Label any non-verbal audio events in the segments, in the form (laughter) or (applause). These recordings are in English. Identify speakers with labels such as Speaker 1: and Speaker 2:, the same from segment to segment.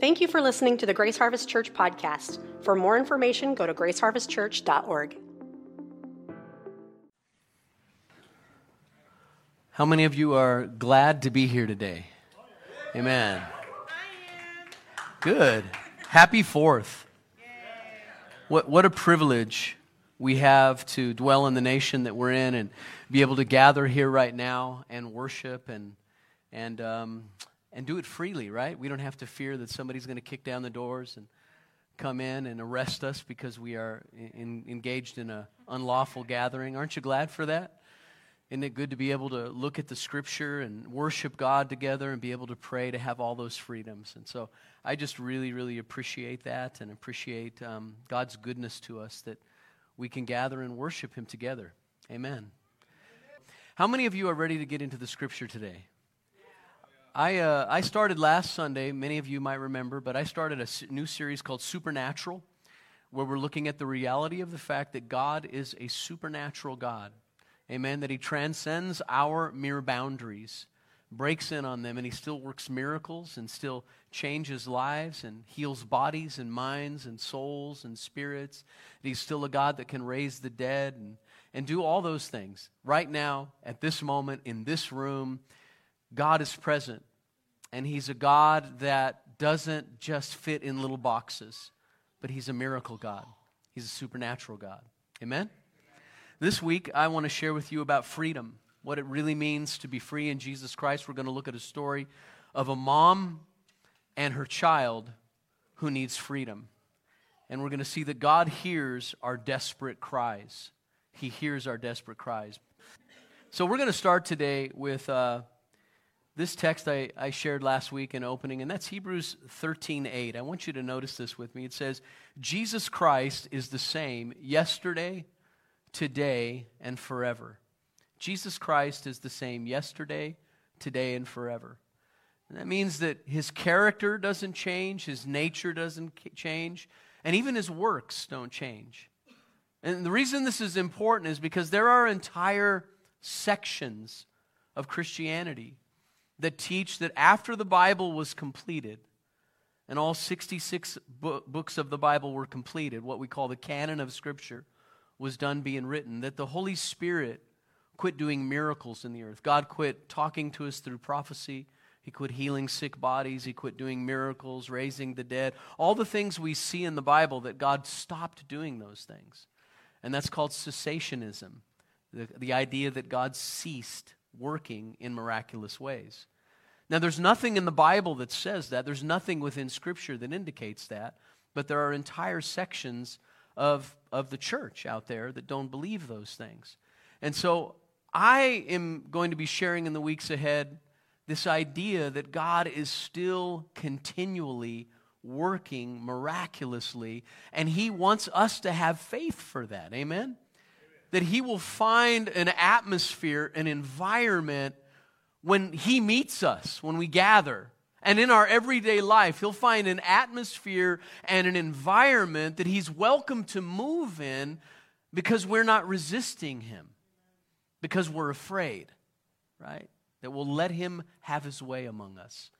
Speaker 1: Thank you for listening to the Grace Harvest Church podcast. For more information, go to graceharvestchurch.org.
Speaker 2: How many of you are glad to be here today? Amen. Good. Happy Fourth. What, what a privilege we have to dwell in the nation that we're in and be able to gather here right now and worship and, and, um, and do it freely, right? We don't have to fear that somebody's going to kick down the doors and come in and arrest us because we are in, engaged in an unlawful gathering. Aren't you glad for that? Isn't it good to be able to look at the scripture and worship God together and be able to pray to have all those freedoms? And so I just really, really appreciate that and appreciate um, God's goodness to us that we can gather and worship Him together. Amen. How many of you are ready to get into the scripture today? I, uh, I started last Sunday, many of you might remember, but I started a new series called Supernatural, where we're looking at the reality of the fact that God is a supernatural God. Amen. That he transcends our mere boundaries, breaks in on them, and he still works miracles and still changes lives and heals bodies and minds and souls and spirits. That he's still a God that can raise the dead and, and do all those things. Right now, at this moment, in this room, God is present. And he's a God that doesn't just fit in little boxes, but he's a miracle God. He's a supernatural God. Amen? This week, I want to share with you about freedom, what it really means to be free in Jesus Christ. We're going to look at a story of a mom and her child who needs freedom. And we're going to see that God hears our desperate cries. He hears our desperate cries. So we're going to start today with uh, this text I, I shared last week in opening, and that's Hebrews 13 8. I want you to notice this with me. It says, Jesus Christ is the same yesterday, today, and forever. Jesus Christ is the same yesterday, today, and forever. And that means that his character doesn't change, his nature doesn't change, and even his works don't change. And the reason this is important is because there are entire sections of Christianity that teach that after the Bible was completed, and all 66 books of the Bible were completed, what we call the canon of Scripture, was done being written, that the Holy Spirit quit doing miracles in the earth. God quit talking to us through prophecy. He quit healing sick bodies. He quit doing miracles, raising the dead. All the things we see in the Bible that God stopped doing those things. And that's called cessationism the, the idea that God ceased working in miraculous ways. Now, there's nothing in the Bible that says that. There's nothing within Scripture that indicates that. But there are entire sections of, of the church out there that don't believe those things. And so I am going to be sharing in the weeks ahead this idea that God is still continually working miraculously, and He wants us to have faith for that. Amen? That He will find an atmosphere, an environment when He meets us, when we gather, and in our everyday life, he'll find an atmosphere and an environment that he's welcome to move in because we're not resisting him, because we're afraid, right? That we'll let him have his way among us,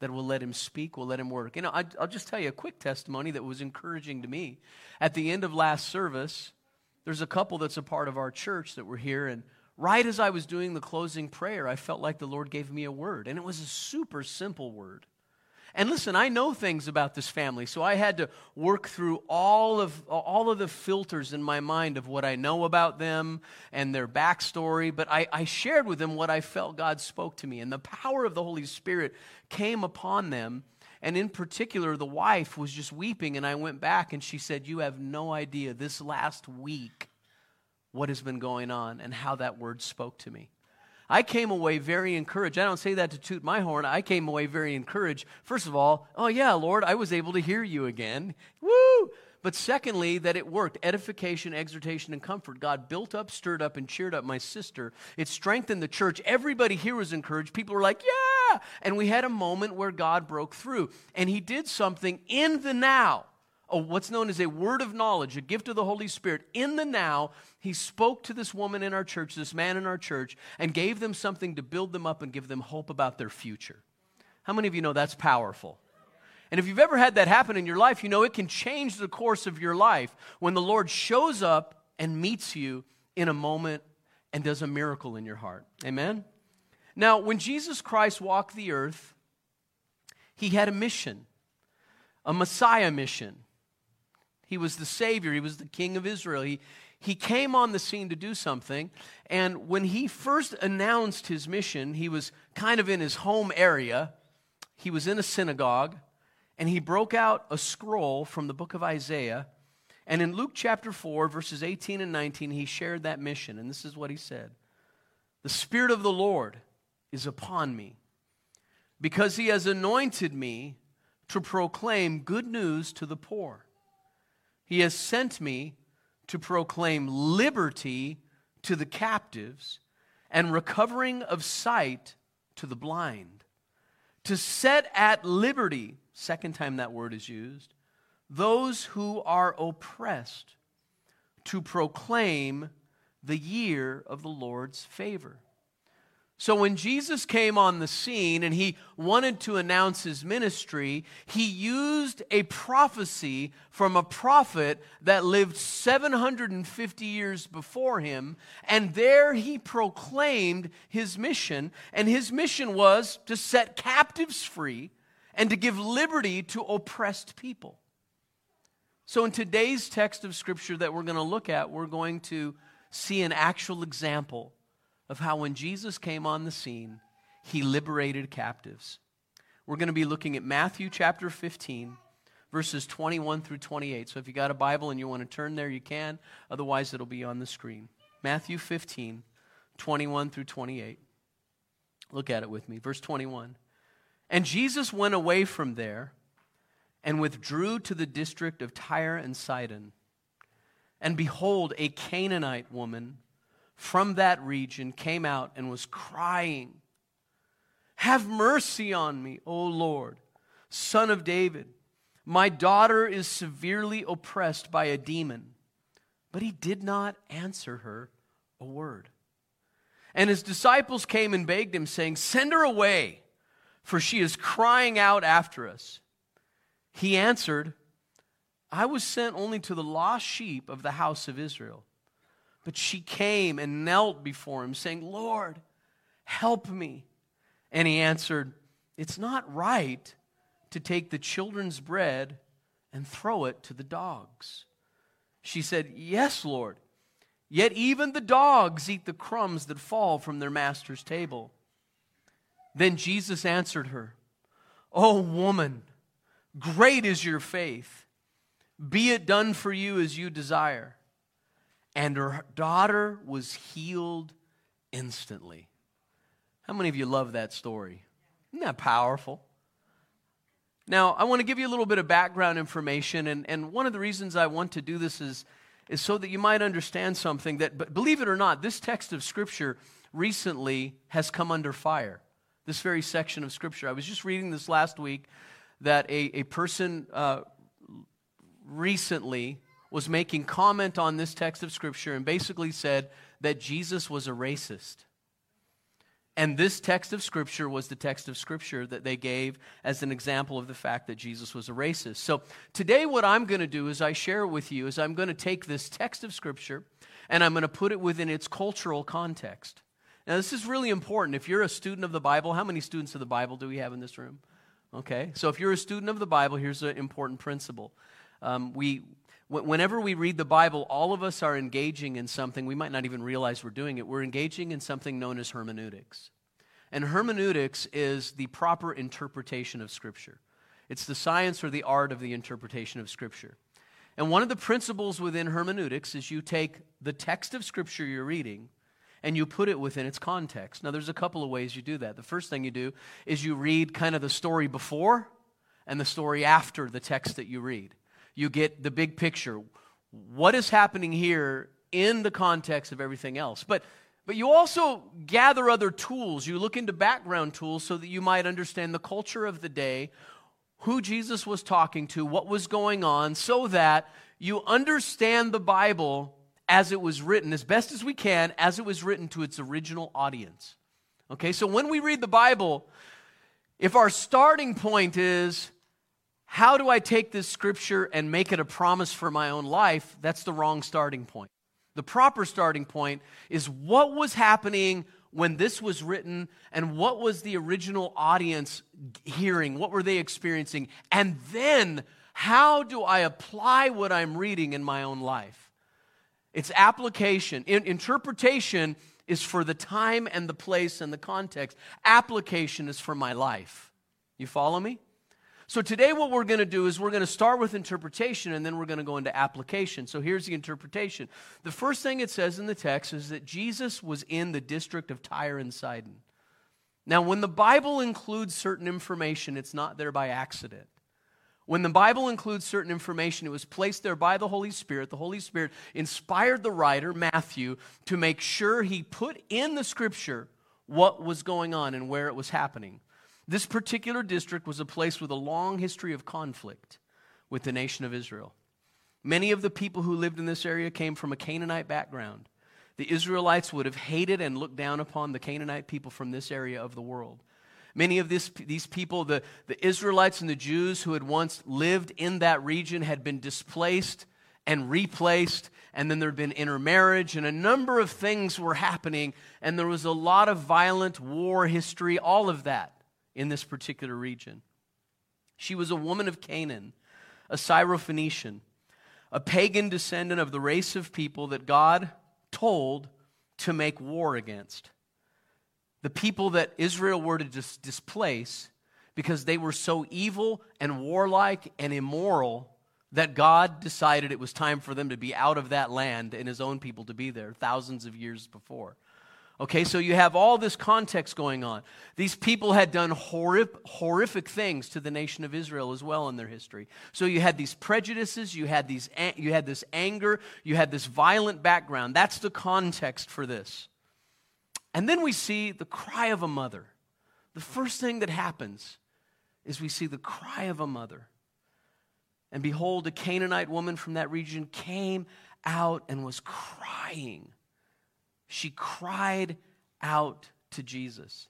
Speaker 2: that we'll let him speak, we'll let him work. You know, I, will just tell you a quick testimony that was encouraging to me. At the end of last service, there's a couple that's a part of our church that were here, and right as I was doing the closing prayer, I felt like the Lord gave me a word. And it was a super simple word. And listen, I know things about this family, so I had to work through all of, all of the filters in my mind of what I know about them and their backstory. But I, I shared with them what I felt God spoke to me. And the power of the Holy Spirit came upon them. And in particular, the wife was just weeping. And I went back and she said, You have no idea. This last week, what has been going on and how that word spoke to me. I came away very encouraged. I don't say that to toot my horn. I came away very encouraged. First of all, oh yeah, Lord, I was able to hear you again. Woo! But secondly, that it worked edification, exhortation, and comfort. God built up, stirred up, and cheered up my sister. It strengthened the church. Everybody here was encouraged. People were like, yeah! (laughs) And we had a moment where God broke through. And He did something in the now a, what's known as a word of knowledge, a gift of the Holy Spirit. In the now, he spoke to this woman in our church, this man in our church, and gave them something to build them up and give them hope about their future. How many of you know that's powerful? And if you've ever had that happen in your life, you know it can change the course of your life when the Lord shows up and meets you in a moment and does a miracle in your heart. Amen? Now, when Jesus Christ walked the earth, he had a mission, a Messiah mission. He was the Savior, he was the King of Israel. He, he came on the scene to do something. And when he first announced his mission, he was kind of in his home area. He was in a synagogue, and he broke out a scroll from the book of Isaiah. And in Luke chapter 4, verses 18 and 19, he shared that mission. And this is what he said The Spirit of the Lord is upon me, because he has anointed me to proclaim good news to the poor. He has sent me to proclaim liberty to the captives and recovering of sight to the blind, to set at liberty, second time that word is used, those who are oppressed, to proclaim the year of the Lord's favor. So when Jesus came on the scene and he wanted to announce his ministry, he used a prophecy from a prophet that lived 750 years before him. And there he proclaimed his mission. And his mission was to set captives free and to give liberty to oppressed people. So in today's text of scripture that we're going to look at, we're going to see an actual example of how when Jesus came on the scene, he liberated captives. We're going to be looking at Matthew chapter 15, verses 21 through 28. So if you got a Bible and you want to turn there, you can. Otherwise, it'll be on the screen. Matthew 15, 21 through 28. Look at it with me. Verse 21. And Jesus went away from there and withdrew to the district of Tyre and Sidon. And behold, a Canaanite woman from that region came out and was crying, Have mercy on me, O Lord, son of David. My daughter is severely oppressed by a demon. But he did not answer her a word. And his disciples came and begged him, saying, Send her away, for she is crying out after us. He answered, I was sent only to the lost sheep of the house of Israel. But she came and knelt before him, saying, Lord, help me. And he answered, It's not right to take the children's bread and throw it to the dogs. She said, Yes, Lord. Yet even the dogs eat the crumbs that fall from their master's table. Then Jesus answered her, O oh, woman, great is your faith. Be it done for you as you desire and her daughter was healed instantly. How many of you love that story? Isn't that powerful? Now, I want to give you a little bit of background information, and, and one of the reasons I want to do this is, is so that you might understand something that, but believe it or not, this text of Scripture recently has come under fire. This very section of Scripture. I was just reading this last week that a, a person uh, recently was making comment on this text of Scripture and basically said that Jesus was a racist. And this text of Scripture was the text of Scripture that they gave as an example of the fact that Jesus was a racist. So today, what I'm going to do is I share with you is I'm going to take this text of Scripture and I'm going to put it within its cultural context. Now, this is really important. If you're a student of the Bible, how many students of the Bible do we have in this room? Okay, so if you're a student of the Bible, here's an important principle. Um, we, whenever we read the Bible, all of us are engaging in something, we might not even realize we're doing it. We're engaging in something known as hermeneutics. And hermeneutics is the proper interpretation of Scripture, it's the science or the art of the interpretation of Scripture. And one of the principles within hermeneutics is you take the text of Scripture you're reading and you put it within its context. Now, there's a couple of ways you do that. The first thing you do is you read kind of the story before and the story after the text that you read you get the big picture. What is happening here in the context of everything else? But but you also gather other tools. You look into background tools so that you might understand the culture of the day, who Jesus was talking to, what was going on, so that you understand the Bible as it was written, as best as we can, as it was written to its original audience. Okay, so when we read the Bible, if our starting point is, how do I take this scripture and make it a promise for my own life? That's the wrong starting point. The proper starting point is what was happening when this was written and what was the original audience hearing? What were they experiencing? And then how do I apply what I'm reading in my own life? It's application. In, interpretation is for the time and the place and the context, application is for my life. You follow me? So, today, what we're going to do is we're going to start with interpretation and then we're going to go into application. So, here's the interpretation. The first thing it says in the text is that Jesus was in the district of Tyre and Sidon. Now, when the Bible includes certain information, it's not there by accident. When the Bible includes certain information, it was placed there by the Holy Spirit. The Holy Spirit inspired the writer, Matthew, to make sure he put in the scripture what was going on and where it was happening. This particular district was a place with a long history of conflict with the nation of Israel. Many of the people who lived in this area came from a Canaanite background. The Israelites would have hated and looked down upon the Canaanite people from this area of the world. Many of this, these people, the, the Israelites and the Jews who had once lived in that region, had been displaced and replaced, and then there had been intermarriage, and a number of things were happening, and there was a lot of violent war history, all of that in this particular region. She was a woman of Canaan, a Syrophoenician, a pagan descendant of the race of people that God told to make war against. The people that Israel were to dis- displace because they were so evil and warlike and immoral that God decided it was time for them to be out of that land and his own people to be there thousands of years before. Okay, so you have all this context going on. These people had done horrific, horrific things to the nation of Israel as well in their history. So you had these prejudices, you had, these, you had this anger, you had this violent background. That's the context for this. And then we see the cry of a mother. The first thing that happens is we see the cry of a mother. And behold, a Canaanite woman from that region came out and was crying she cried out to Jesus.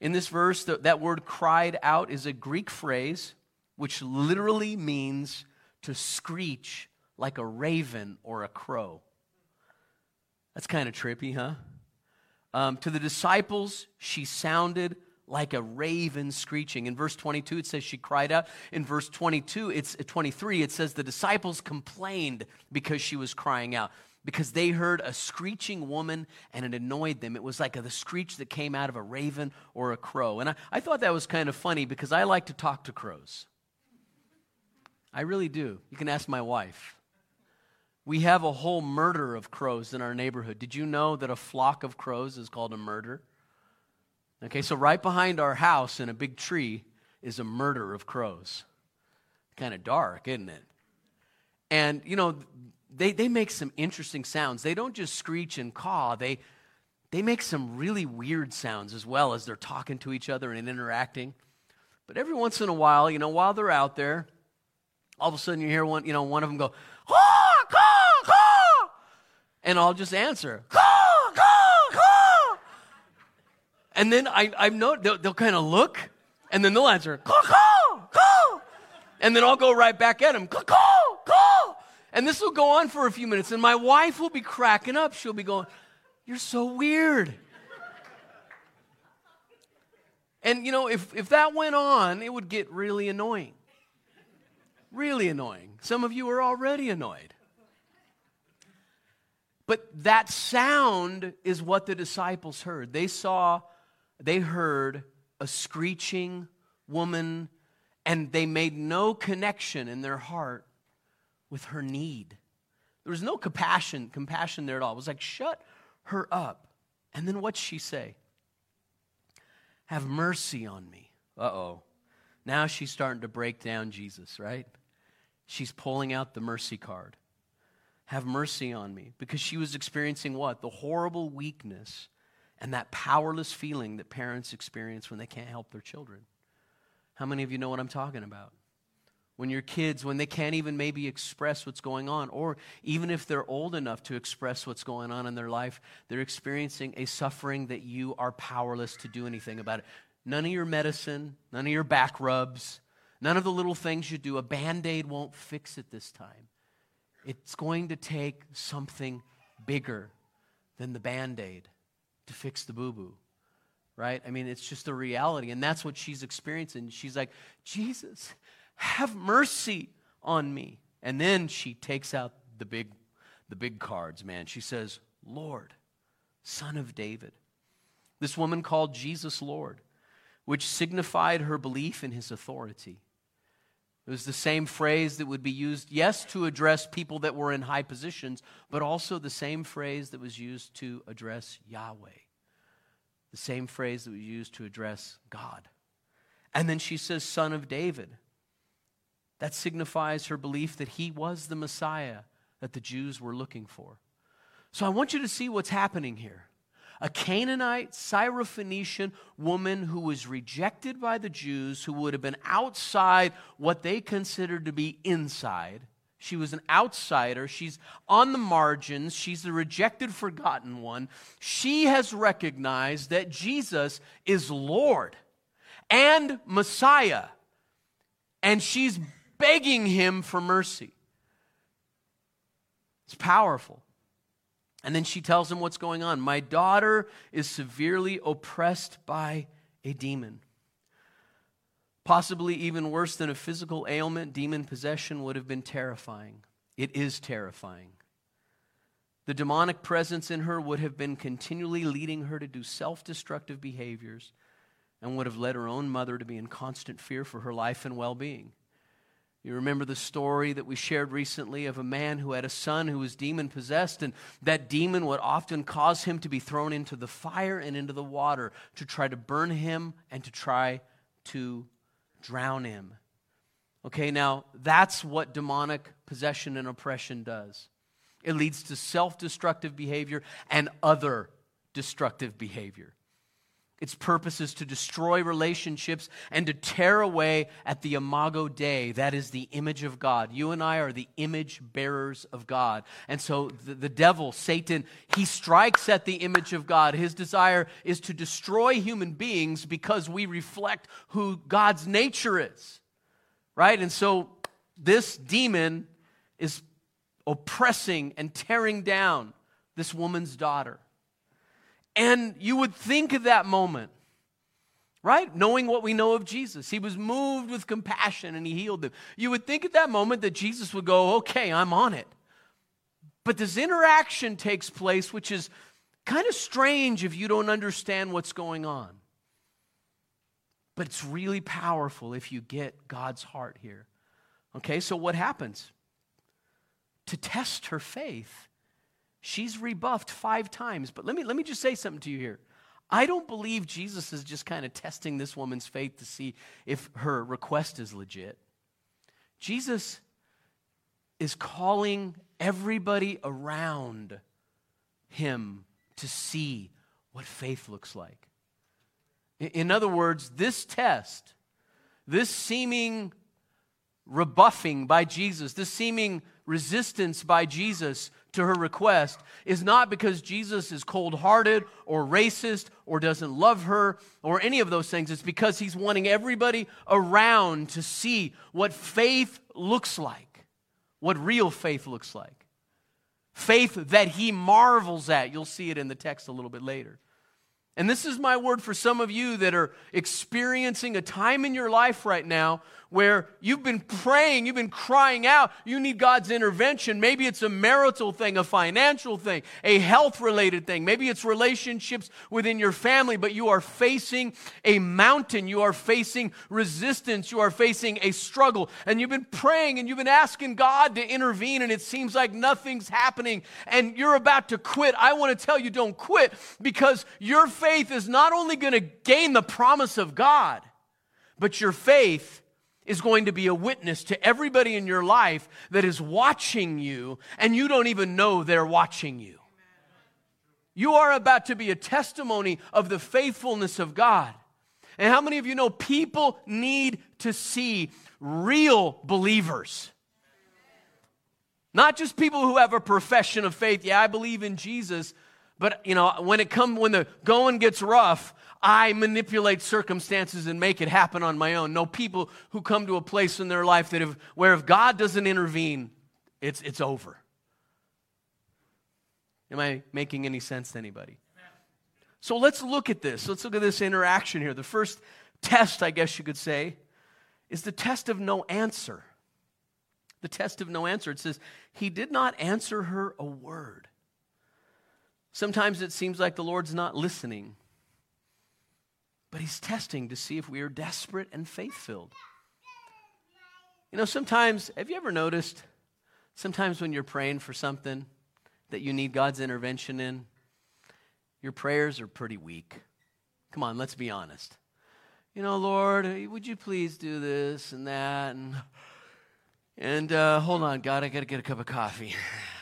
Speaker 2: In this verse, that word cried out is a Greek phrase which literally means to screech like a raven or a crow. That's kind of trippy, huh? Um, to the disciples, she sounded like a raven screeching. In verse 22, it says she cried out. In verse 22, it's 23, it says the disciples complained because she was crying out because they heard a screeching woman and it annoyed them. It was like a, the screech that came out of a raven or a crow. And I, I thought that was kind of funny because I like to talk to crows. I really do. You can ask my wife. We have a whole murder of crows in our neighborhood. Did you know that a flock of crows is called a murder? Okay, so right behind our house in a big tree is a murder of crows. Kind of dark, isn't it? And, you know, they, they make some interesting sounds. They don't just screech and caw, they, they make some really weird sounds as well as they're talking to each other and interacting. But every once in a while, you know, while they're out there, all of a sudden you hear one, you know, one of them go, caw, caw, caw. And I'll just answer, caw, caw, caw. And then I, I've noticed they'll, they'll kind of look, and then they'll answer, caw, caw, caw. And then I'll go right back at them, caw, caw, caw. And this will go on for a few minutes, and my wife will be cracking up. She'll be going, You're so weird. And you know, if, if that went on, it would get really annoying. Really annoying. Some of you are already annoyed. But that sound is what the disciples heard. They saw, they heard a screeching woman, and they made no connection in their heart with her need. There was no compassion, compassion there at all. It was like, shut her up. And then what'd she say? Have mercy on me. Uh oh. Now she's starting to break down Jesus, right? She's pulling out the mercy card. Have mercy on me. Because she was experiencing what? The horrible weakness and that powerless feeling that parents experience when they can't help their children. How many of you know what I'm talking about? When your kids, when they can't even maybe express what's going on, or even if they're old enough to express what's going on in their life, they're experiencing a suffering that you are powerless to do anything about it. None of your medicine, none of your back rubs, None of the little things you do, a band aid won't fix it this time. It's going to take something bigger than the band aid to fix the boo boo, right? I mean, it's just a reality. And that's what she's experiencing. She's like, Jesus, have mercy on me. And then she takes out the big, the big cards, man. She says, Lord, Son of David. This woman called Jesus Lord, which signified her belief in his authority. It was the same phrase that would be used, yes, to address people that were in high positions, but also the same phrase that was used to address Yahweh. The same phrase that was used to address God. And then she says, Son of David. That signifies her belief that he was the Messiah that the Jews were looking for. So I want you to see what's happening here. A Canaanite, Syrophoenician woman who was rejected by the Jews, who would have been outside what they considered to be inside. She was an outsider. She's on the margins. She's the rejected, forgotten one. She has recognized that Jesus is Lord and Messiah. And she's begging him for mercy. It's powerful. And then she tells him what's going on. My daughter is severely oppressed by a demon. Possibly even worse than a physical ailment, demon possession would have been terrifying. It is terrifying. The demonic presence in her would have been continually leading her to do self destructive behaviors and would have led her own mother to be in constant fear for her life and well being. You remember the story that we shared recently of a man who had a son who was demon possessed, and that demon would often cause him to be thrown into the fire and into the water to try to burn him and to try to drown him. Okay, now that's what demonic possession and oppression does it leads to self destructive behavior and other destructive behavior. Its purpose is to destroy relationships and to tear away at the imago Dei. That is the image of God. You and I are the image bearers of God. And so the, the devil, Satan, he strikes at the image of God. His desire is to destroy human beings because we reflect who God's nature is. Right? And so this demon is oppressing and tearing down this woman's daughter. And you would think of that moment, right? Knowing what we know of Jesus. He was moved with compassion and he healed them. You would think at that moment that Jesus would go, okay, I'm on it. But this interaction takes place, which is kind of strange if you don't understand what's going on. But it's really powerful if you get God's heart here. Okay, so what happens? To test her faith, She's rebuffed five times. But let me, let me just say something to you here. I don't believe Jesus is just kind of testing this woman's faith to see if her request is legit. Jesus is calling everybody around him to see what faith looks like. In other words, this test, this seeming rebuffing by Jesus, this seeming resistance by Jesus to her request is not because Jesus is cold hearted or racist or doesn't love her or any of those things. It's because he's wanting everybody around to see what faith looks like, what real faith looks like. Faith that he marvels at. You'll see it in the text a little bit later. And this is my word for some of you that are experiencing a time in your life right now where you've been praying, you've been crying out, you need God's intervention. Maybe it's a marital thing, a financial thing, a health related thing. Maybe it's relationships within your family, but you are facing a mountain. You are facing resistance. You are facing a struggle. And you've been praying and you've been asking God to intervene, and it seems like nothing's happening and you're about to quit. I want to tell you don't quit because your faith is not only going to gain the promise of God, but your faith is going to be a witness to everybody in your life that is watching you and you don't even know they're watching you. You are about to be a testimony of the faithfulness of God. And how many of you know people need to see real believers? Not just people who have a profession of faith. Yeah, I believe in Jesus, But you know, when it come when the going gets rough, I manipulate circumstances and make it happen on my own. No people who come to a place in their life that have, where if God doesn't intervene, it's, it's over. Am I making any sense to anybody? So let's look at this. Let's look at this interaction here. The first test, I guess you could say, is the test of no answer. The test of no answer. It says, He did not answer her a word. Sometimes it seems like the Lord's not listening, but He's testing to see if we are desperate and faith filled. You know, sometimes, have you ever noticed, sometimes when you're praying for something that you need God's intervention in, your prayers are pretty weak. Come on, let's be honest. You know, Lord, would you please do this and that? And, and uh, hold on, God, I got to get a cup of coffee. (laughs)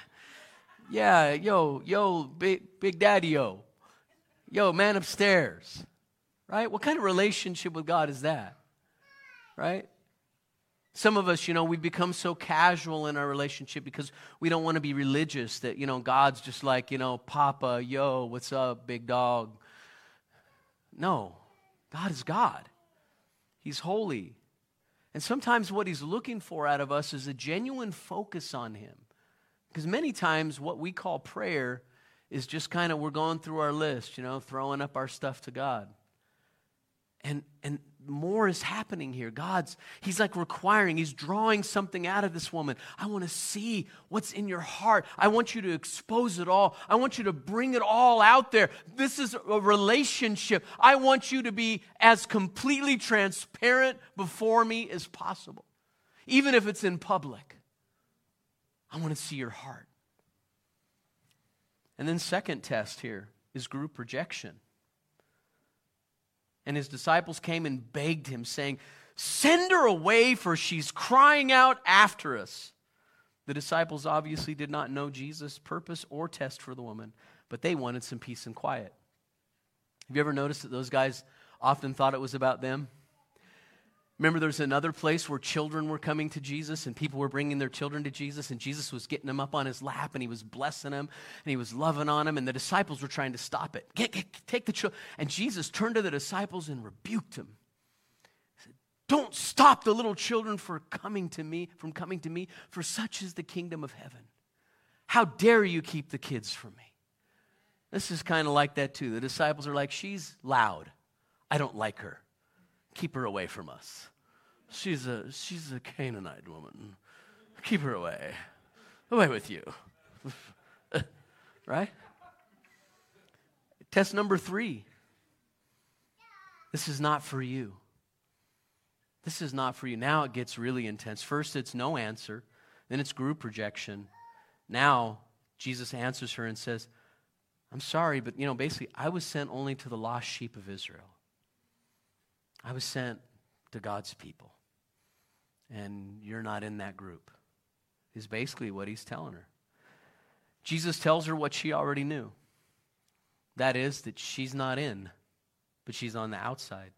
Speaker 2: Yeah, yo, yo, big, big daddy, yo. Yo, man upstairs. Right? What kind of relationship with God is that? Right? Some of us, you know, we've become so casual in our relationship because we don't want to be religious that, you know, God's just like, you know, Papa, yo, what's up, big dog? No, God is God. He's holy. And sometimes what He's looking for out of us is a genuine focus on Him. Because many times what we call prayer is just kind of we're going through our list, you know, throwing up our stuff to God. And and more is happening here. God's he's like requiring, he's drawing something out of this woman. I want to see what's in your heart. I want you to expose it all. I want you to bring it all out there. This is a relationship. I want you to be as completely transparent before me as possible. Even if it's in public. I want to see your heart. And then, second test here is group rejection. And his disciples came and begged him, saying, Send her away, for she's crying out after us. The disciples obviously did not know Jesus' purpose or test for the woman, but they wanted some peace and quiet. Have you ever noticed that those guys often thought it was about them? Remember, there's another place where children were coming to Jesus and people were bringing their children to Jesus, and Jesus was getting them up on his lap and he was blessing them and he was loving on them, and the disciples were trying to stop it. Get, get, take the children. And Jesus turned to the disciples and rebuked them. He said, Don't stop the little children for coming to me, from coming to me, for such is the kingdom of heaven. How dare you keep the kids from me? This is kind of like that too. The disciples are like, She's loud. I don't like her. Keep her away from us. She's a, she's a Canaanite woman. Keep her away. Away with you. (laughs) right? Test number three. This is not for you. This is not for you. Now it gets really intense. First, it's no answer, then it's group rejection. Now, Jesus answers her and says, I'm sorry, but you know, basically, I was sent only to the lost sheep of Israel. I was sent to God's people and you're not in that group, is basically what he's telling her. Jesus tells her what she already knew that is, that she's not in, but she's on the outside.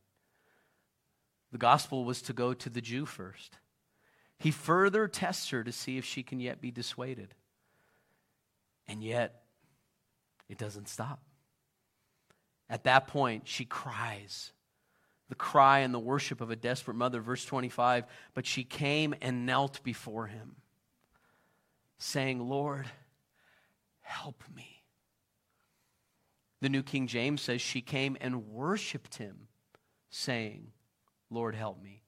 Speaker 2: The gospel was to go to the Jew first. He further tests her to see if she can yet be dissuaded. And yet, it doesn't stop. At that point, she cries the cry and the worship of a desperate mother. Verse 25, but she came and knelt before him, saying, Lord, help me. The New King James says she came and worshiped him, saying, Lord, help me.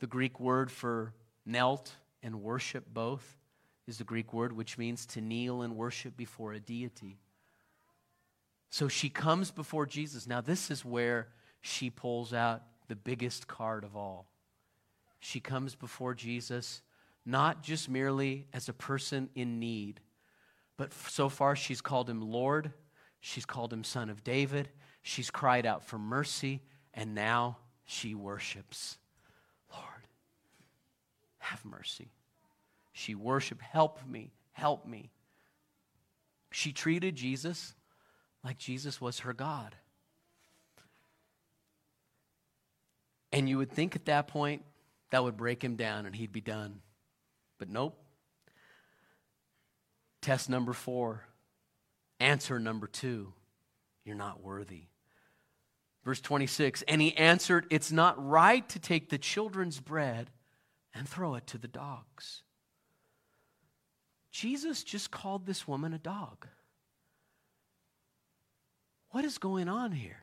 Speaker 2: The Greek word for knelt and worship both is the Greek word which means to kneel and worship before a deity. So she comes before Jesus. Now, this is where she pulls out the biggest card of all. She comes before Jesus not just merely as a person in need, but so far she's called him Lord, she's called him Son of David, she's cried out for mercy, and now she worships. Lord, have mercy. She worshiped, help me, help me. She treated Jesus like Jesus was her God. And you would think at that point that would break him down and he'd be done. But nope. Test number four Answer number two You're not worthy. Verse 26 And he answered, It's not right to take the children's bread and throw it to the dogs. Jesus just called this woman a dog. What is going on here?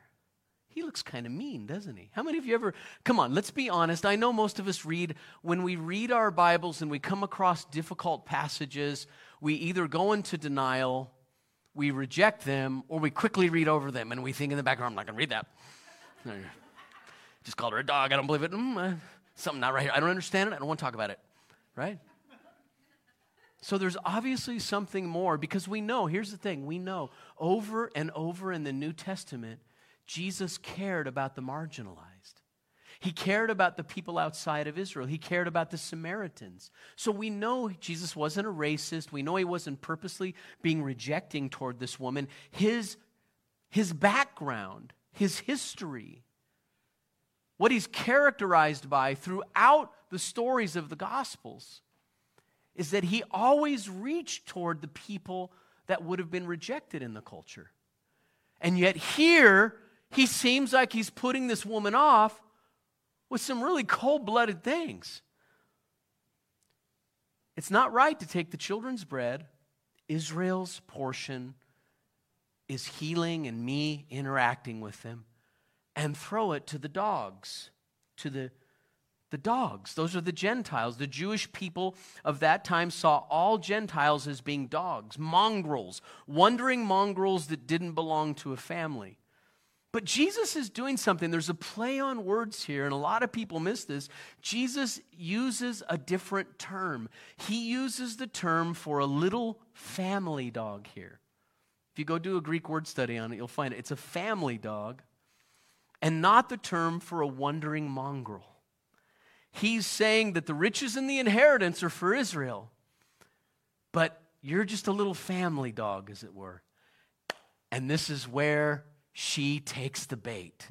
Speaker 2: He looks kind of mean, doesn't he? How many of you ever, come on, let's be honest. I know most of us read, when we read our Bibles and we come across difficult passages, we either go into denial, we reject them, or we quickly read over them and we think in the background, I'm not going to read that. Just called her a dog. I don't believe it. Mm, uh, something not right here. I don't understand it. I don't want to talk about it. Right? So there's obviously something more because we know, here's the thing we know over and over in the New Testament, Jesus cared about the marginalized. He cared about the people outside of Israel. He cared about the Samaritans. So we know Jesus wasn't a racist. We know he wasn't purposely being rejecting toward this woman. His, his background, his history, what he's characterized by throughout the stories of the Gospels is that he always reached toward the people that would have been rejected in the culture. And yet, here, he seems like he's putting this woman off with some really cold blooded things. It's not right to take the children's bread, Israel's portion is healing and me interacting with them, and throw it to the dogs, to the the dogs. Those are the Gentiles. The Jewish people of that time saw all Gentiles as being dogs, mongrels, wandering mongrels that didn't belong to a family. But Jesus is doing something. There's a play on words here, and a lot of people miss this. Jesus uses a different term. He uses the term for a little family dog here. If you go do a Greek word study on it, you'll find it. It's a family dog, and not the term for a wandering mongrel he's saying that the riches and the inheritance are for Israel, but you're just a little family dog, as it were. And this is where she takes the bait.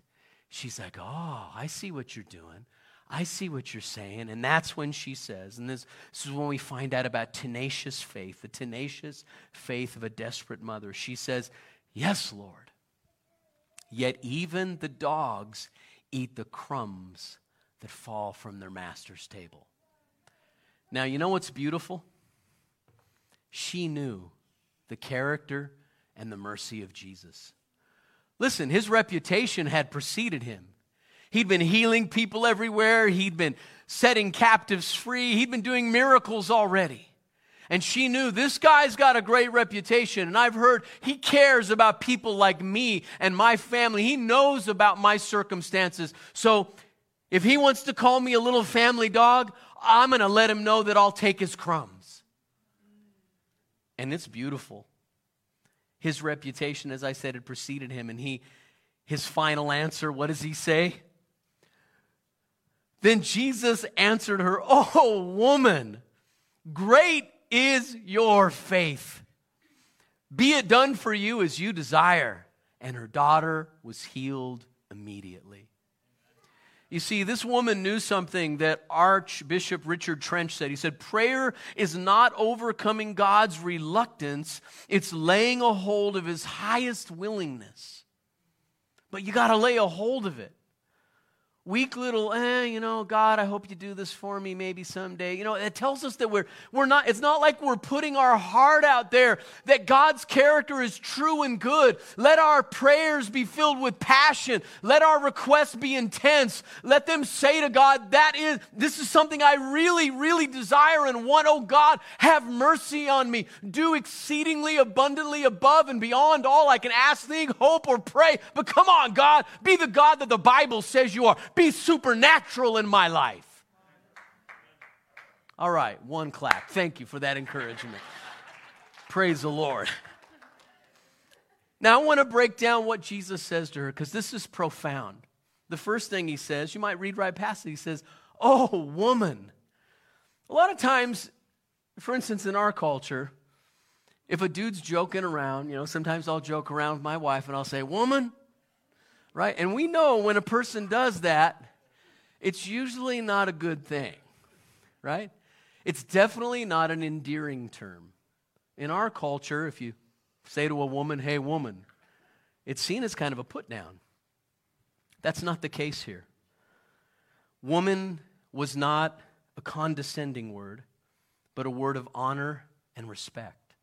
Speaker 2: She's like, Oh, I see what you're doing. I see what you're saying. And that's when she says, and this, this, is when we find out about tenacious faith, the tenacious faith of a desperate mother. She says, Yes, Lord. Yet even the dogs eat the crumbs that fall from their master's table. Now, you know what's beautiful? She knew the character and the mercy of Jesus. Listen, his reputation had preceded him. He'd been healing people everywhere, he'd been setting captives free, he'd been doing miracles already. And she knew this guy's got a great reputation. And I've heard he cares about people like me and my family. He knows about my circumstances. So if he wants to call me a little family dog, I'm going to let him know that I'll take his crumbs. And it's beautiful. His reputation, as I said, had preceded him, and he, his final answer, what does he say? Then Jesus answered her, Oh, woman, great is your faith. Be it done for you as you desire. And her daughter was healed immediately. You see, this woman knew something that Archbishop Richard Trench said. He said, Prayer is not overcoming God's reluctance, it's laying a hold of his highest willingness. But you got to lay a hold of it weak little, eh, you know, God, I hope you do this for me maybe someday. You know, it tells us that we're, we're not, it's not like we're putting our heart out there, that God's character is true and good. Let our prayers be filled with passion. Let our requests be intense. Let them say to God, that is, this is something I really, really desire and want. Oh God, have mercy on me. Do exceedingly abundantly above and beyond all I can ask, think, hope, or pray. But come on, God, be the God that the Bible says you are be supernatural in my life. All right, one clap. Thank you for that encouragement. Praise the Lord. Now, I want to break down what Jesus says to her because this is profound. The first thing he says, you might read right past it, he says, Oh, woman. A lot of times, for instance, in our culture, if a dude's joking around, you know, sometimes I'll joke around with my wife and I'll say, Woman, right? And we know when a person does that, it's usually not a good thing, right? It's definitely not an endearing term. In our culture, if you say to a woman, hey, woman, it's seen as kind of a put down. That's not the case here. Woman was not a condescending word, but a word of honor and respect.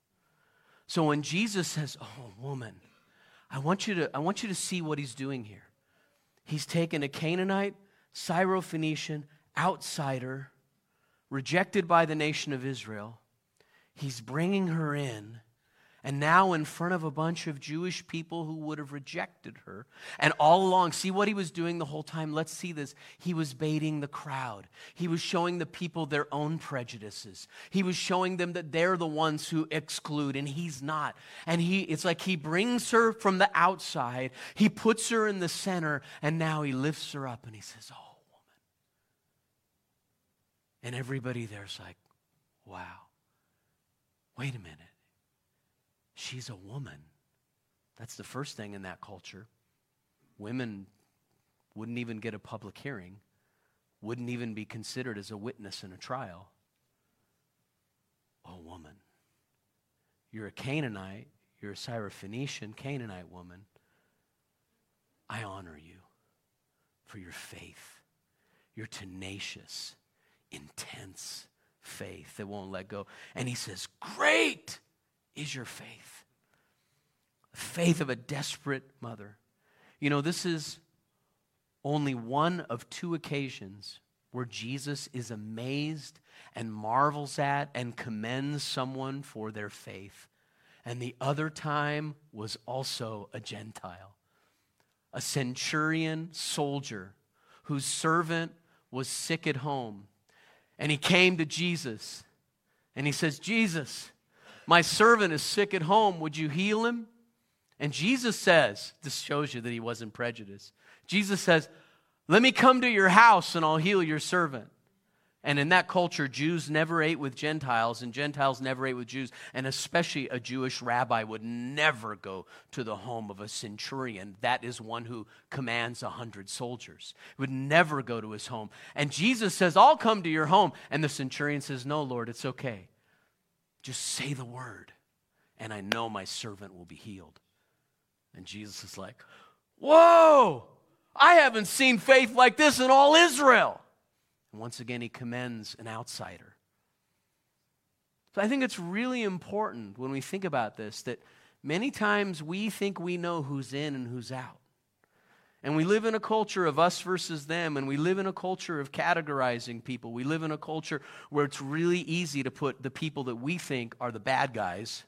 Speaker 2: So when Jesus says, Oh, woman, I want you to, I want you to see what he's doing here. He's taken a Canaanite, Syrophoenician, outsider, rejected by the nation of Israel. He's bringing her in and now in front of a bunch of Jewish people who would have rejected her. And all along, see what he was doing the whole time? Let's see this. He was baiting the crowd, he was showing the people their own prejudices. He was showing them that they're the ones who exclude, and he's not. And he, it's like he brings her from the outside, he puts her in the center, and now he lifts her up and he says, Oh, woman. And everybody there's like, Wow. Wait a minute. She's a woman. That's the first thing in that culture. Women wouldn't even get a public hearing, wouldn't even be considered as a witness in a trial. Oh, woman. You're a Canaanite, you're a Syrophoenician Canaanite woman. I honor you for your faith, your tenacious, intense faith that won't let go. And he says, Great! Is your faith? The faith of a desperate mother. You know, this is only one of two occasions where Jesus is amazed and marvels at and commends someone for their faith. And the other time was also a Gentile, a centurion soldier whose servant was sick at home. And he came to Jesus and he says, Jesus, my servant is sick at home. Would you heal him? And Jesus says, this shows you that he wasn't prejudiced. Jesus says, Let me come to your house and I'll heal your servant. And in that culture, Jews never ate with Gentiles, and Gentiles never ate with Jews. And especially a Jewish rabbi would never go to the home of a centurion. That is one who commands a hundred soldiers. He would never go to his home. And Jesus says, I'll come to your home. And the centurion says, No, Lord, it's okay. Just say the word, and I know my servant will be healed. And Jesus is like, Whoa, I haven't seen faith like this in all Israel. And once again, he commends an outsider. So I think it's really important when we think about this that many times we think we know who's in and who's out. And we live in a culture of us versus them, and we live in a culture of categorizing people. We live in a culture where it's really easy to put the people that we think are the bad guys.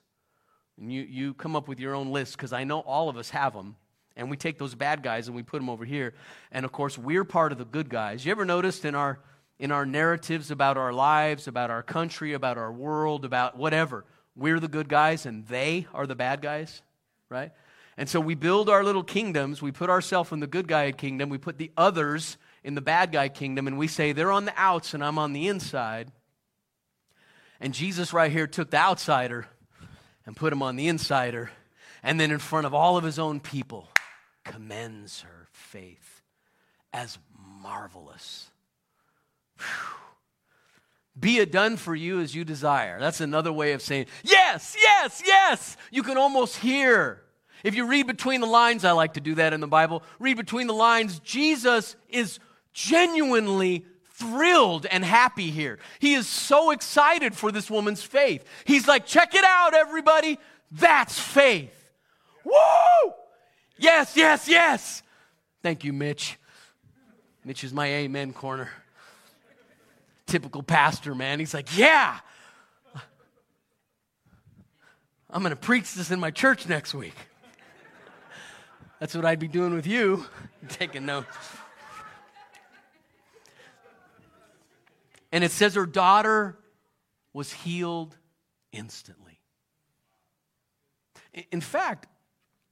Speaker 2: And you, you come up with your own list, because I know all of us have them. And we take those bad guys and we put them over here. And of course, we're part of the good guys. You ever noticed in our, in our narratives about our lives, about our country, about our world, about whatever, we're the good guys and they are the bad guys, right? And so we build our little kingdoms. We put ourselves in the good guy kingdom. We put the others in the bad guy kingdom. And we say, they're on the outs and I'm on the inside. And Jesus, right here, took the outsider and put him on the insider. And then, in front of all of his own people, commends her faith as marvelous. Whew. Be it done for you as you desire. That's another way of saying, yes, yes, yes. You can almost hear if you read between the lines, I like to do that in the Bible, read between the lines, Jesus is genuinely thrilled and happy here. He is so excited for this woman's faith. He's like, check it out, everybody. That's faith. Woo! Yes, yes, yes. Thank you, Mitch. Mitch is my amen corner. Typical pastor, man. He's like, yeah. I'm going to preach this in my church next week. That's what I'd be doing with you, (laughs) taking notes. And it says her daughter was healed instantly. In fact,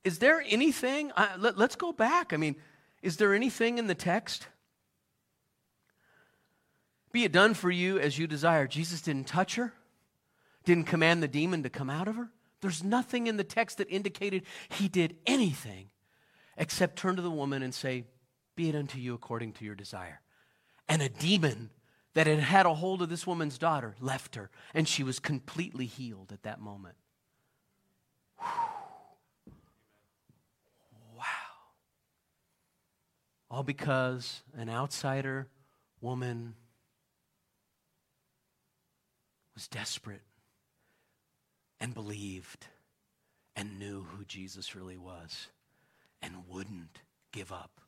Speaker 2: is there anything, let, let's go back. I mean, is there anything in the text? Be it done for you as you desire. Jesus didn't touch her, didn't command the demon to come out of her. There's nothing in the text that indicated he did anything except turn to the woman and say, Be it unto you according to your desire. And a demon that had had a hold of this woman's daughter left her, and she was completely healed at that moment. Whew. Wow. All because an outsider woman was desperate and believed and knew who Jesus really was and wouldn't give up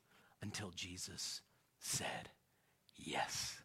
Speaker 2: until Jesus said yes.